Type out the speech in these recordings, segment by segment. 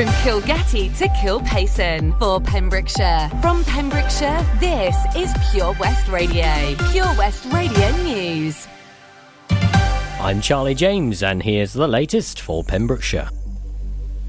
From Kilgetty to Kilpaison for Pembrokeshire. From Pembrokeshire, this is Pure West Radio. Pure West Radio News. I'm Charlie James, and here's the latest for Pembrokeshire.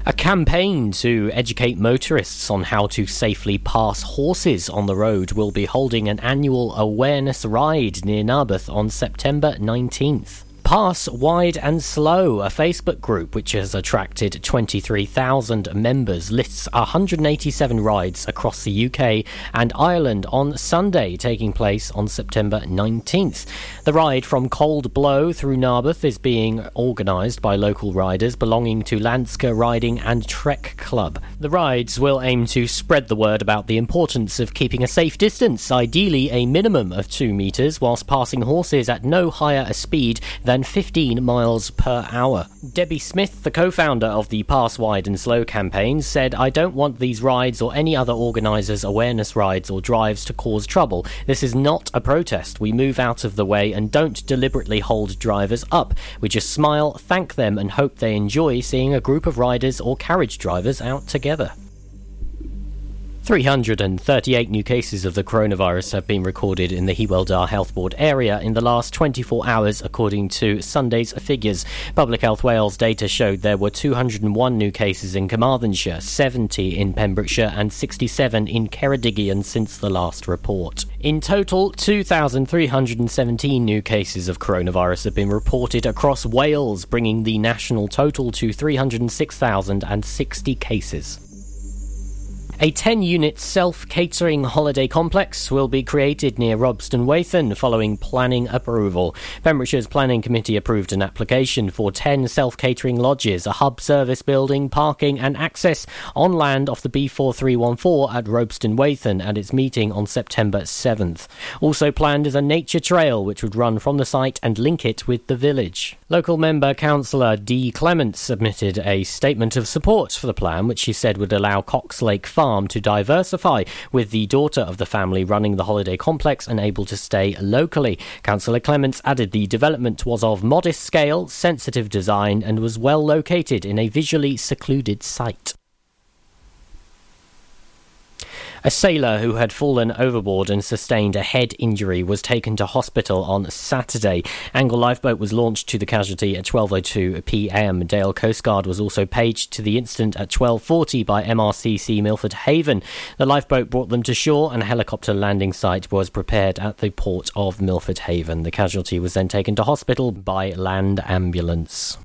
A campaign to educate motorists on how to safely pass horses on the road will be holding an annual awareness ride near Narberth on September 19th. Pass Wide and Slow, a Facebook group which has attracted 23,000 members, lists 187 rides across the UK and Ireland on Sunday, taking place on September 19th. The ride from Cold Blow through Narberth is being organised by local riders belonging to Lanska Riding and Trek Club. The rides will aim to spread the word about the importance of keeping a safe distance, ideally a minimum of 2 metres, whilst passing horses at no higher a speed than 15 miles per hour. Debbie Smith, the co founder of the Pass Wide and Slow campaign, said, I don't want these rides or any other organisers' awareness rides or drives to cause trouble. This is not a protest. We move out of the way and don't deliberately hold drivers up. We just smile, thank them, and hope they enjoy seeing a group of riders or carriage drivers out together. 338 new cases of the coronavirus have been recorded in the Hywel Dda Health Board area in the last 24 hours, according to Sunday's figures. Public Health Wales data showed there were 201 new cases in Carmarthenshire, 70 in Pembrokeshire, and 67 in Ceredigion since the last report. In total, 2,317 new cases of coronavirus have been reported across Wales, bringing the national total to 306,060 cases. A 10 unit self catering holiday complex will be created near Robston Wathen following planning approval. Pembrokeshire's Planning Committee approved an application for 10 self catering lodges, a hub service building, parking, and access on land off the B4314 at Robston Wathen at its meeting on September 7th. Also planned is a nature trail which would run from the site and link it with the village. Local member councillor Dee Clements submitted a statement of support for the plan, which she said would allow Cox Lake Farm to diversify, with the daughter of the family running the holiday complex and able to stay locally. Councillor Clements added the development was of modest scale, sensitive design, and was well located in a visually secluded site. A sailor who had fallen overboard and sustained a head injury was taken to hospital on Saturday. Angle lifeboat was launched to the casualty at 12:02 p.m. Dale Coast Guard was also paged to the incident at 12:40 by MRCC Milford Haven. The lifeboat brought them to shore and a helicopter landing site was prepared at the port of Milford Haven. The casualty was then taken to hospital by land ambulance.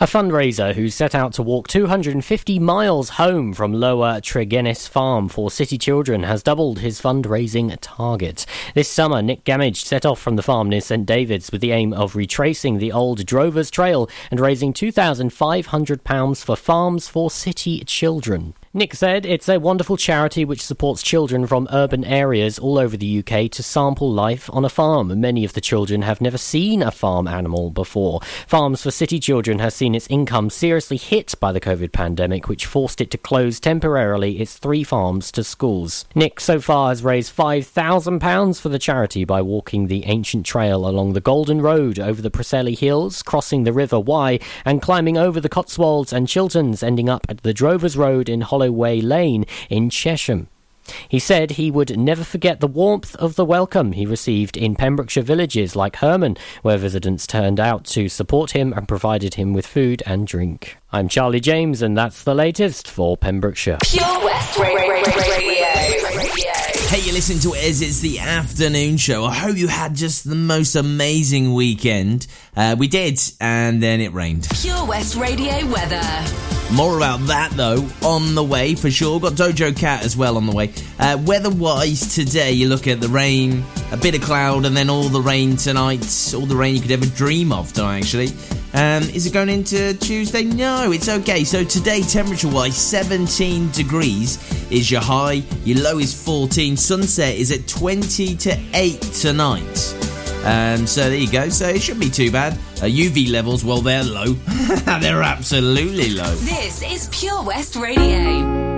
A fundraiser who set out to walk 250 miles home from Lower Treginnis Farm for city children has doubled his fundraising target. This summer, Nick Gamage set off from the farm near St David's with the aim of retracing the old Drovers Trail and raising £2,500 for Farms for City Children. Nick said it's a wonderful charity which supports children from urban areas all over the UK to sample life on a farm. Many of the children have never seen a farm animal before. Farms for City Children has seen its income seriously hit by the COVID pandemic, which forced it to close temporarily its three farms to schools. Nick so far has raised £5,000 for the charity by walking the ancient trail along the Golden Road over the Preseli Hills, crossing the River Wye, and climbing over the Cotswolds and Chilterns, ending up at the Drovers Road in Holloway Lane in Chesham. He said he would never forget the warmth of the welcome he received in Pembrokeshire villages like Hermon, where residents turned out to support him and provided him with food and drink. I'm Charlie James, and that's the latest for Pembrokeshire. Pure West Radio. Hey, you listen to it as it's the afternoon show. I hope you had just the most amazing weekend. Uh, we did, and then it rained. Pure West Radio weather. More about that though on the way for sure. Got Doja Cat as well on the way. Uh, weather wise today, you look at the rain, a bit of cloud, and then all the rain tonight. All the rain you could ever dream of tonight, actually. Um, is it going into Tuesday? No, it's okay. So today, temperature wise, 17 degrees is your high. Your low is 14. Sunset is at 20 to 8 tonight. Um, so there you go. So it shouldn't be too bad. Uh, UV levels, well, they're low. they're absolutely low. This is Pure West Radio.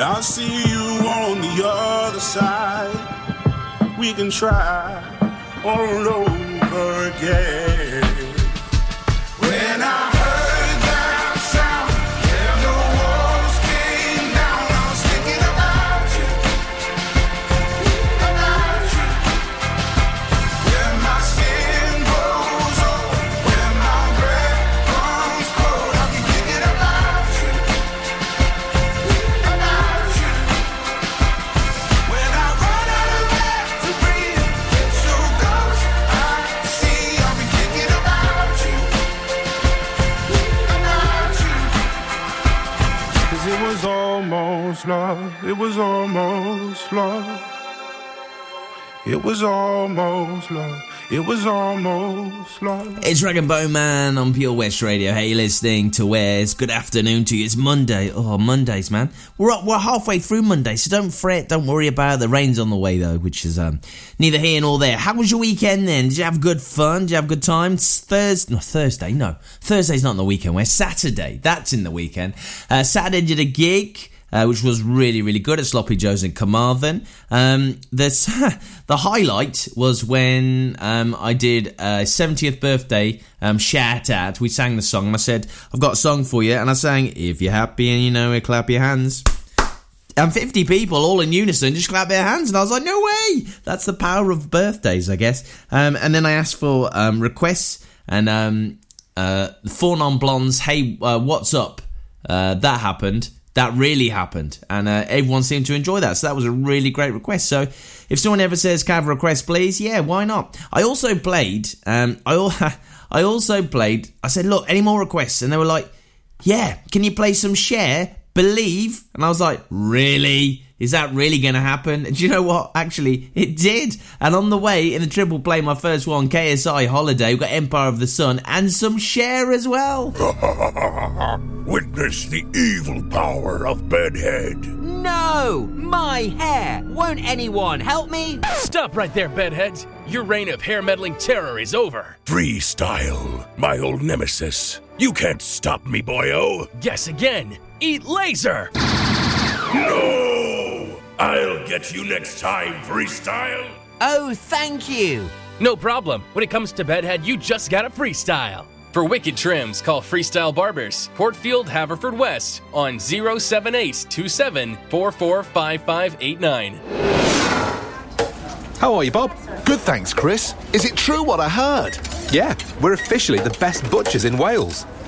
I'll see you on the other side. We can try all over again. Love. It was almost love. It was almost love. It was almost love. It's Rag and Bone Man on Pure West Radio. Hey, listening to Wes Good afternoon to you. It's Monday. Oh, Mondays, man. We're up, we're halfway through Monday, so don't fret. Don't worry about it. The rain's on the way though, which is um neither here nor there. How was your weekend then? Did you have good fun? Did you have good time? It's Thursday, no Thursday, no. Thursday's not in the weekend. We're Saturday. That's in the weekend. Uh, Saturday did a gig uh, which was really, really good at Sloppy Joe's in Carmarthen. Um, this, the highlight was when um, I did a 70th birthday um, shout out. We sang the song, and I said, I've got a song for you. And I sang, If you're happy and you know it, clap your hands. And 50 people all in unison just clap their hands. And I was like, no way! That's the power of birthdays, I guess. Um, and then I asked for um, requests, and um, uh, Four Non Blondes, hey, uh, what's up? Uh, that happened. That really happened. And uh, everyone seemed to enjoy that. So that was a really great request. So if someone ever says, can I request, please? Yeah, why not? I also played, um, I, al- I also played, I said, look, any more requests? And they were like, yeah, can you play some Cher? Believe? And I was like, really? Is that really going to happen? And do you know what? Actually, it did. And on the way in the triple play, my first one, KSI Holiday, we got Empire of the Sun and some Cher as well. Witness the evil power of Bedhead. No! My hair! Won't anyone help me? Stop right there, bedheads. Your reign of hair meddling terror is over. Freestyle, my old nemesis. You can't stop me, boyo. Guess again. Eat laser. No! I'll get you next time, Freestyle. Oh, thank you. No problem. When it comes to bedhead, you just gotta freestyle. For wicked trims, call Freestyle Barbers, Portfield, Haverfordwest, on 07827 445589. How are you, Bob? Good, thanks, Chris. Is it true what I heard? Yeah, we're officially the best butchers in Wales.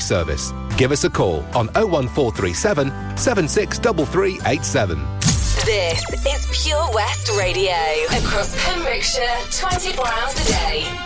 service. Give us a call on 01437 763387. This is Pure West Radio. Across Pembrokeshire, 24 hours a day.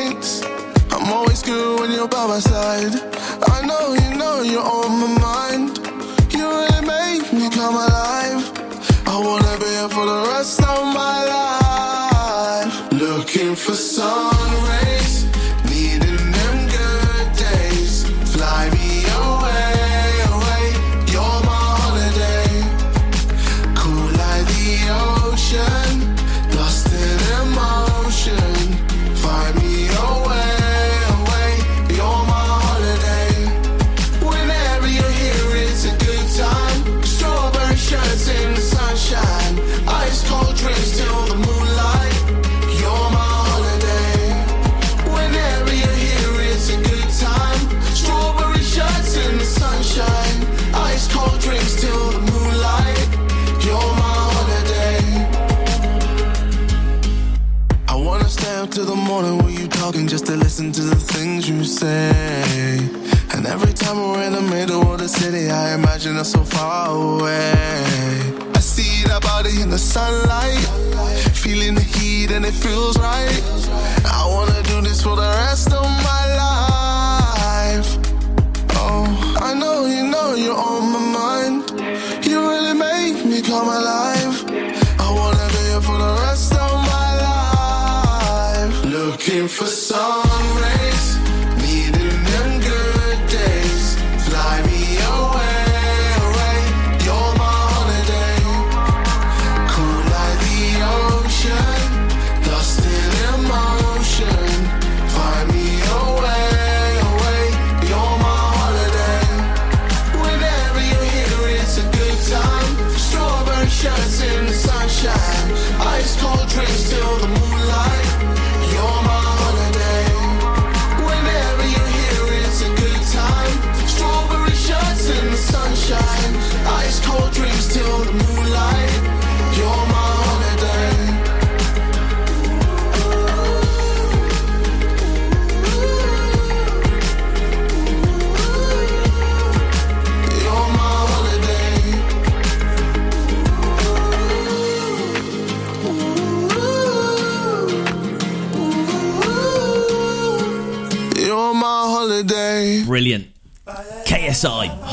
Good when you're by my side. say. And every time we're in the middle of the city, I imagine us so far away. I see that body in the sunlight, feeling the heat and it feels right. I wanna do this for the rest of my life. Oh, I know you know you're on my mind. You really make me come alive. I wanna be here for the rest of my life. Looking for some rays.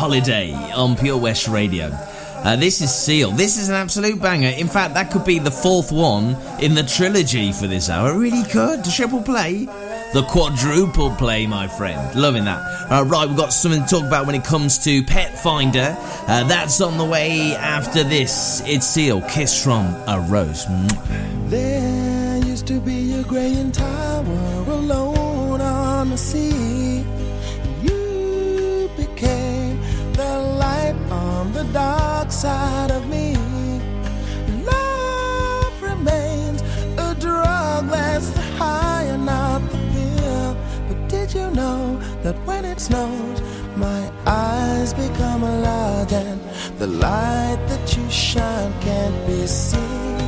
Holiday on Pure West Radio. Uh, this is Seal. This is an absolute banger. In fact, that could be the fourth one in the trilogy for this hour. It really could. The triple play. The quadruple play, my friend. Loving that. Uh, right, we've got something to talk about when it comes to Pet Finder. Uh, that's on the way after this. It's Seal. Kiss from a Rose. There used to be a graying tower alone on the sea. Dark side of me. Love remains a drug that's the high and not the pill. But did you know that when it snows, my eyes become large and the light that you shine can't be seen?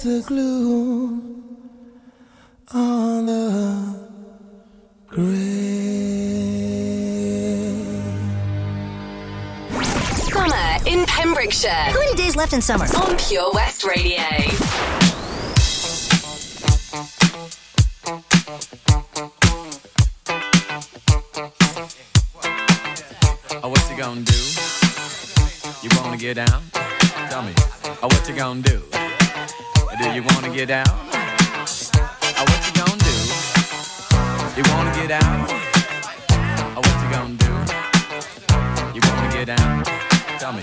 Hits the glue on the gray Summer in Pembrokeshire. How many days left in summer? On Pure West Radio. Do you wanna get down? Oh, what you gonna do? You wanna get out? Oh, what you gonna do? You wanna get down? Tell me.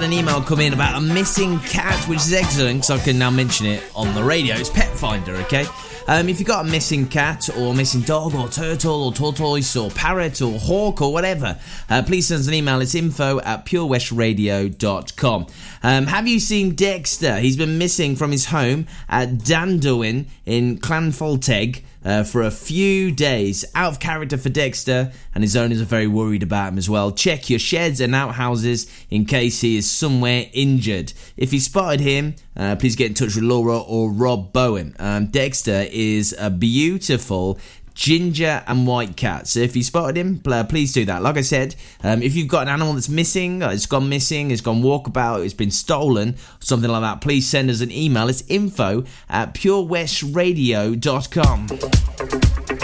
had an email come in about a missing cat, which is excellent because I can now mention it on the radio. It's Pet Finder, okay? Um, if you've got a missing cat or missing dog or turtle or tortoise or parrot or hawk or whatever, uh, please send us an email. It's info at purewestradio.com. Um, have you seen Dexter? He's been missing from his home at Dandoin in Llanfallteg uh, for a few days. Out of character for Dexter, and his owners are very worried about him as well. Check your sheds and outhouses in case he is somewhere injured. If you spotted him, uh, please get in touch with Laura or Rob Bowen. Um, Dexter is a beautiful ginger and white cat. So if you spotted him, please do that. Like I said, um, if you've got an animal that's missing, uh, it's gone missing, it's gone walkabout, it's been stolen, something like that, please send us an email. It's info at purewestradio.com.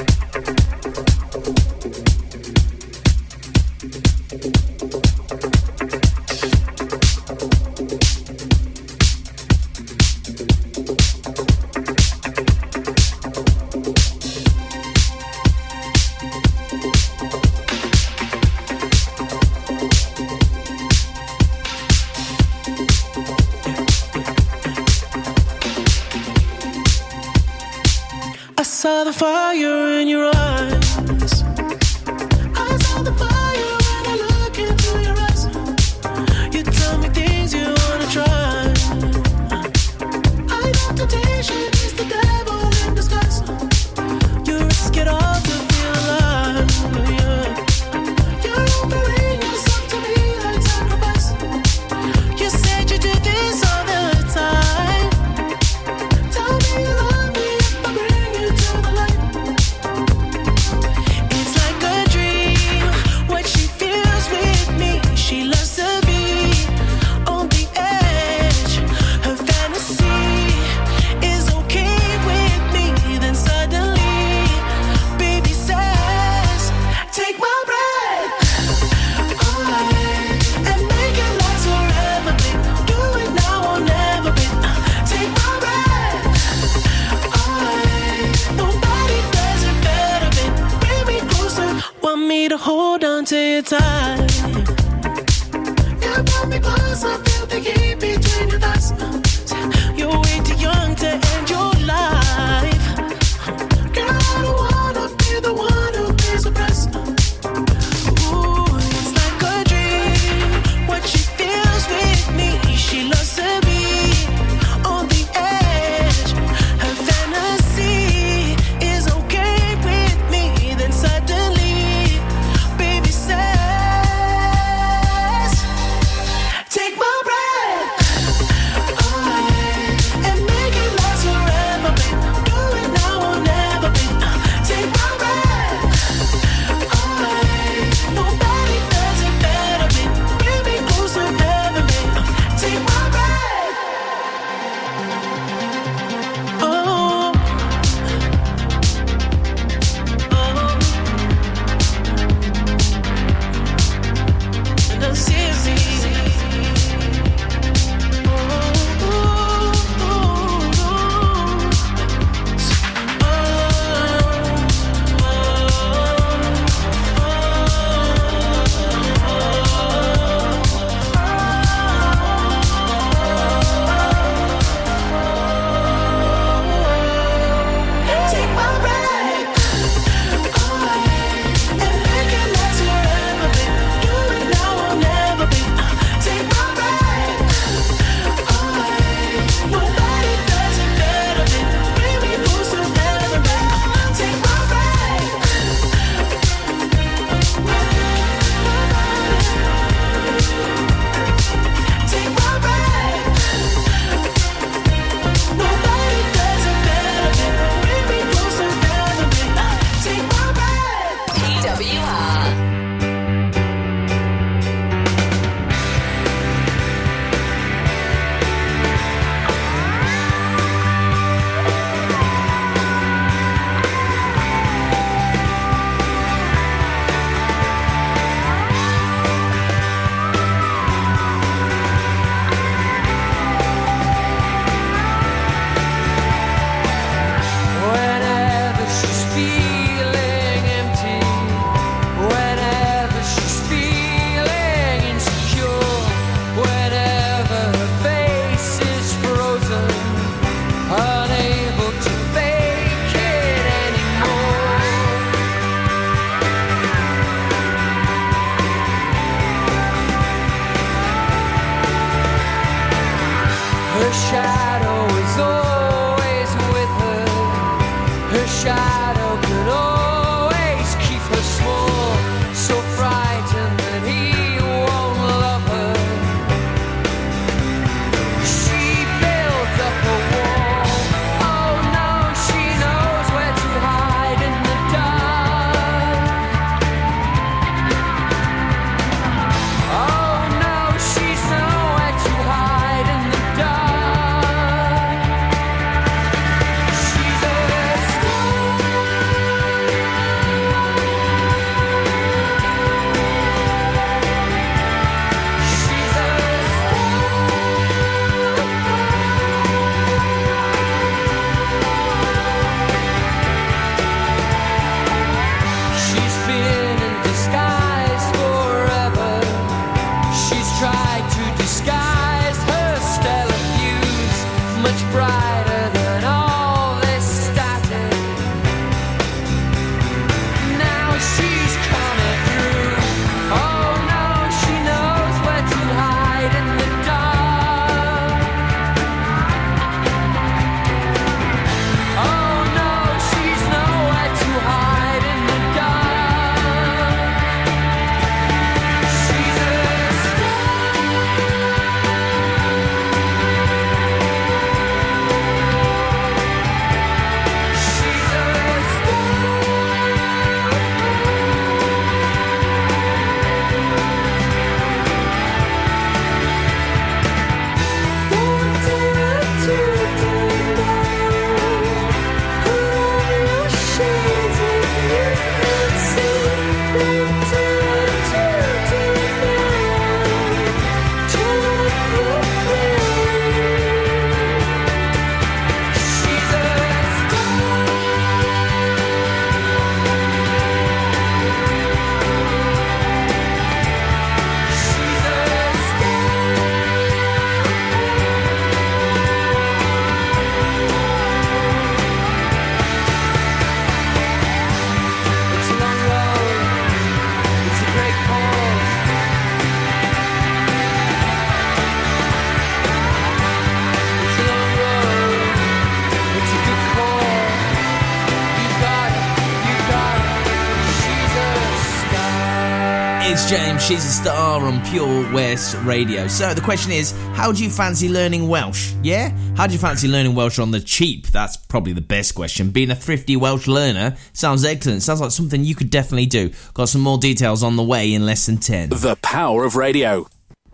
she's a star on Pure West Radio. So the question is, how do you fancy learning Welsh? Yeah? How do you fancy learning Welsh on the cheap? That's probably the best question. Being a thrifty Welsh learner sounds excellent. Sounds like something you could definitely do. Got some more details on the way in less than 10. The power of radio.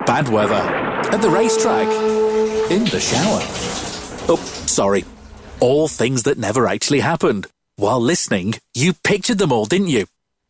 Bad weather. At the racetrack. In the shower. Oh, sorry. All things that never actually happened. While listening, you pictured them all, didn't you?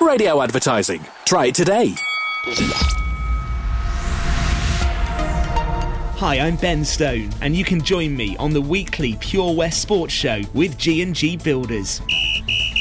Radio advertising. Try it today. Hi, I'm Ben Stone, and you can join me on the weekly Pure West Sports Show with G&G Builders.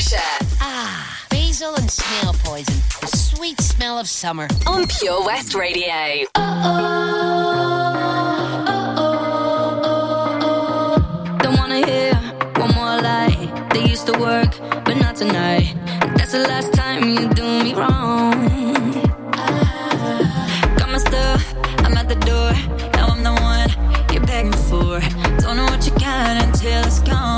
Summer Pembrokeshire. Ah, basil and snail poison. The sweet smell of summer. On Pure West Radio. Uh oh. Oh oh. Don't wanna hear one more lie. They used to work, but not tonight. That's the last time you do me wrong. Got my stuff, I'm at the door. Now I'm the one you're begging for. Don't know what you got until it's gone.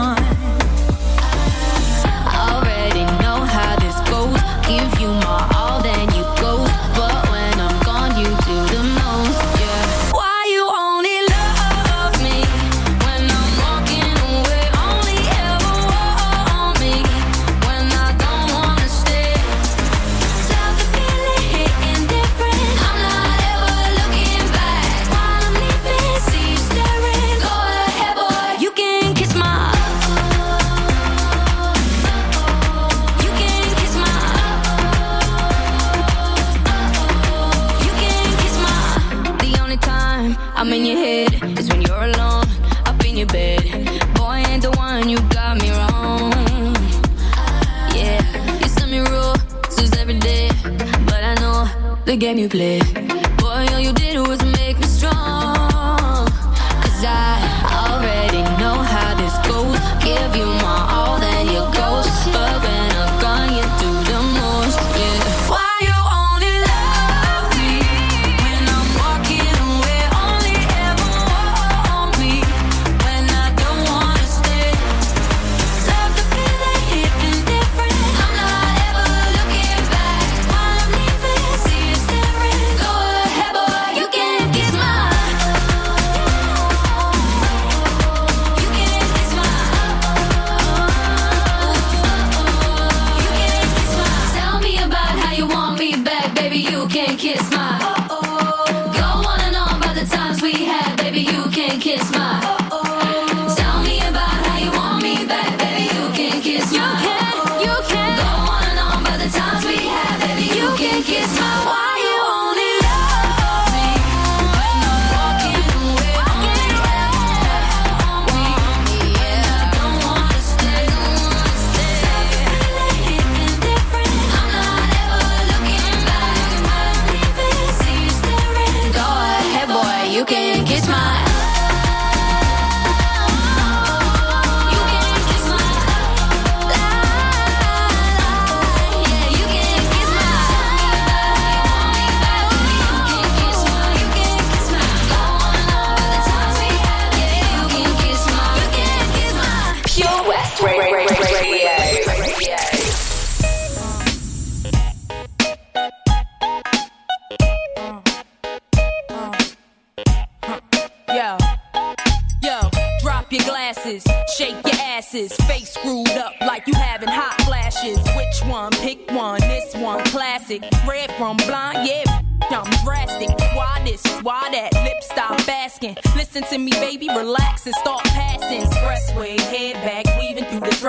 The game you play.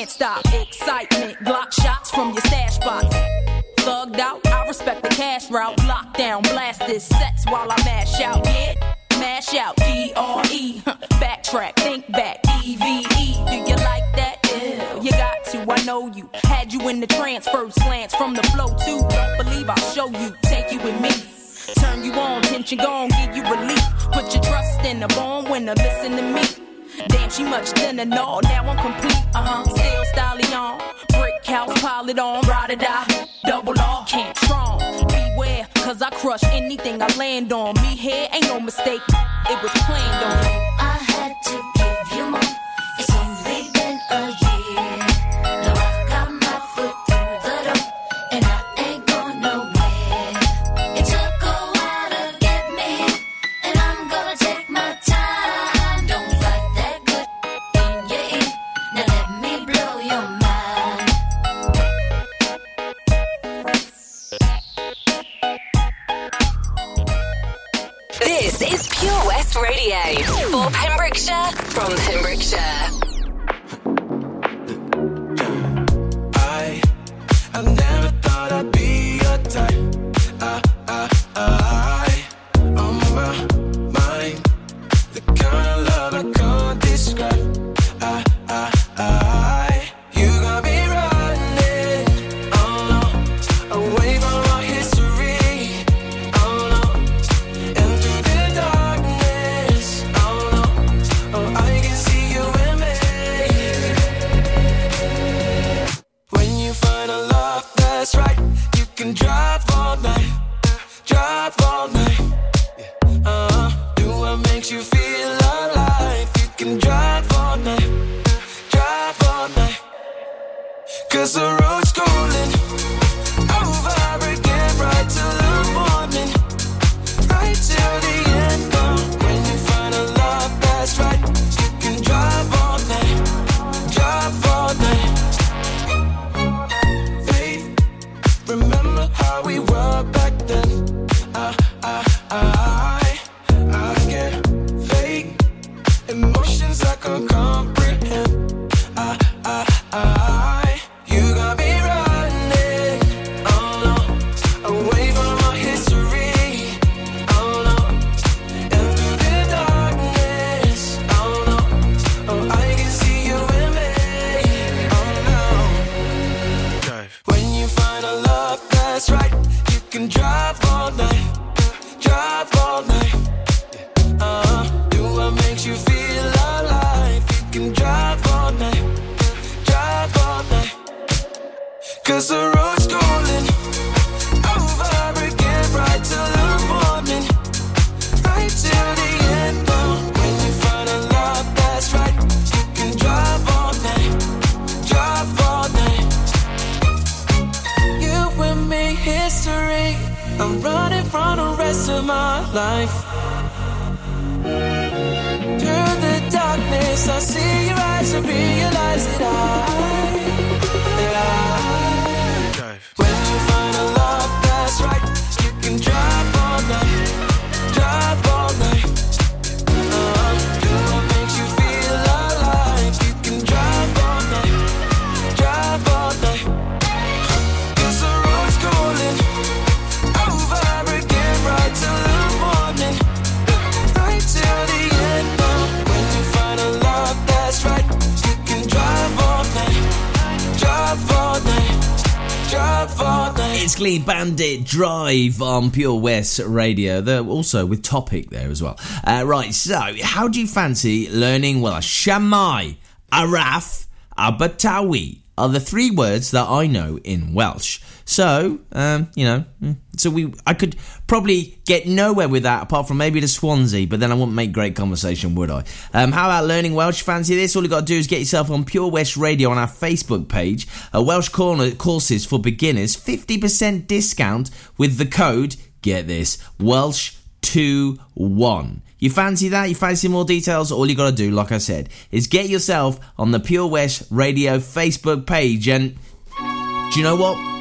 can't stop. Excitement, Glock shots from your stash box. Thugged out, I respect the cash route. Lockdown, blast this sets while I mash out. Yeah, mash out. D R E. Backtrack, think back. E V E. Do you like that? Yeah, you got to. I know you. Had you in the transfer slants from the flow too. Don't believe I'll show you. Take you with me. Turn you on, tension gone, give you relief. Put your trust in the born winner, listen to me. She much thinner, no, now I'm complete. Uh huh, still styling on. Brick house, pile it on, ride or die. Double R, can't strong. Beware, cause I crush anything I land on. Me here ain't no mistake, it was planned on. I had to give you more. It's only been a year. For Pembrokeshire from Pembrokeshire. Drive Weekly Bandit Drive on Pure West Radio. They're also with topic there as well. Uh, right, so how do you fancy learning? Well, Shammai, Araf, Abatawi are the three words that I know in Welsh. So, um, you know, mm. so we I could probably get nowhere with that apart from maybe to Swansea, but then I wouldn't make great conversation, would I? Um, how about learning Welsh? Fancy this? All you got to do is get yourself on Pure West Radio on our Facebook page. A Welsh Corner courses for beginners, 50% discount with the code, get this, Welsh 2-1. You fancy that? You fancy more details? All you gotta do, like I said, is get yourself on the Pure West Radio Facebook page and do you know what?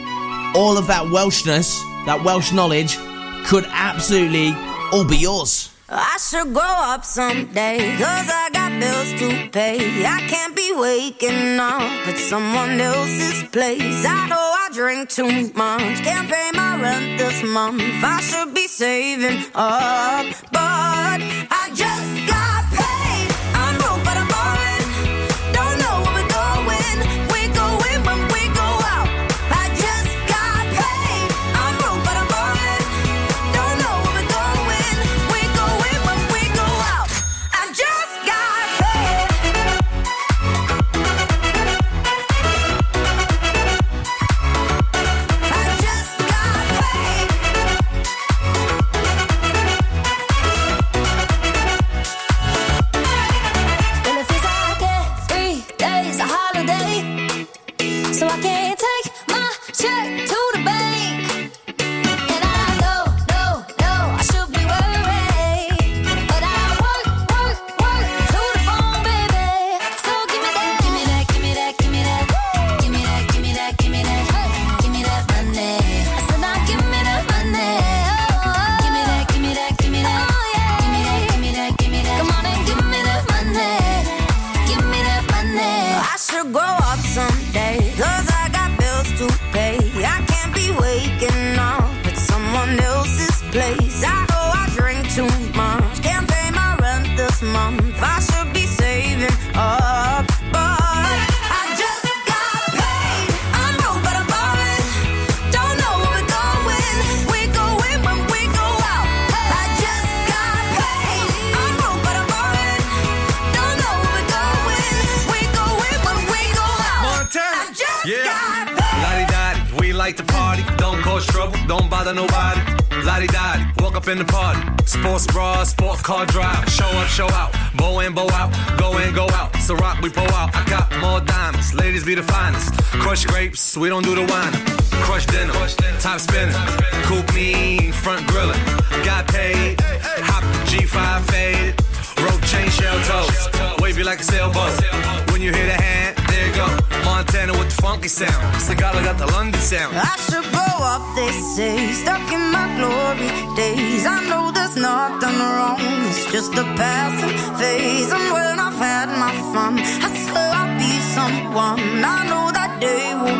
all of that Welshness, that Welsh knowledge, could absolutely all be yours. I should grow up someday, cause I got bills to pay. I can't be waking up at someone else's place. I know I drink too much, can't pay my rent this month. I should be saving up, but I just One, I know that day will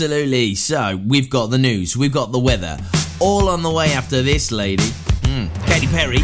Absolutely. So, we've got the news, we've got the weather, all on the way after this lady, mm, Katy Perry,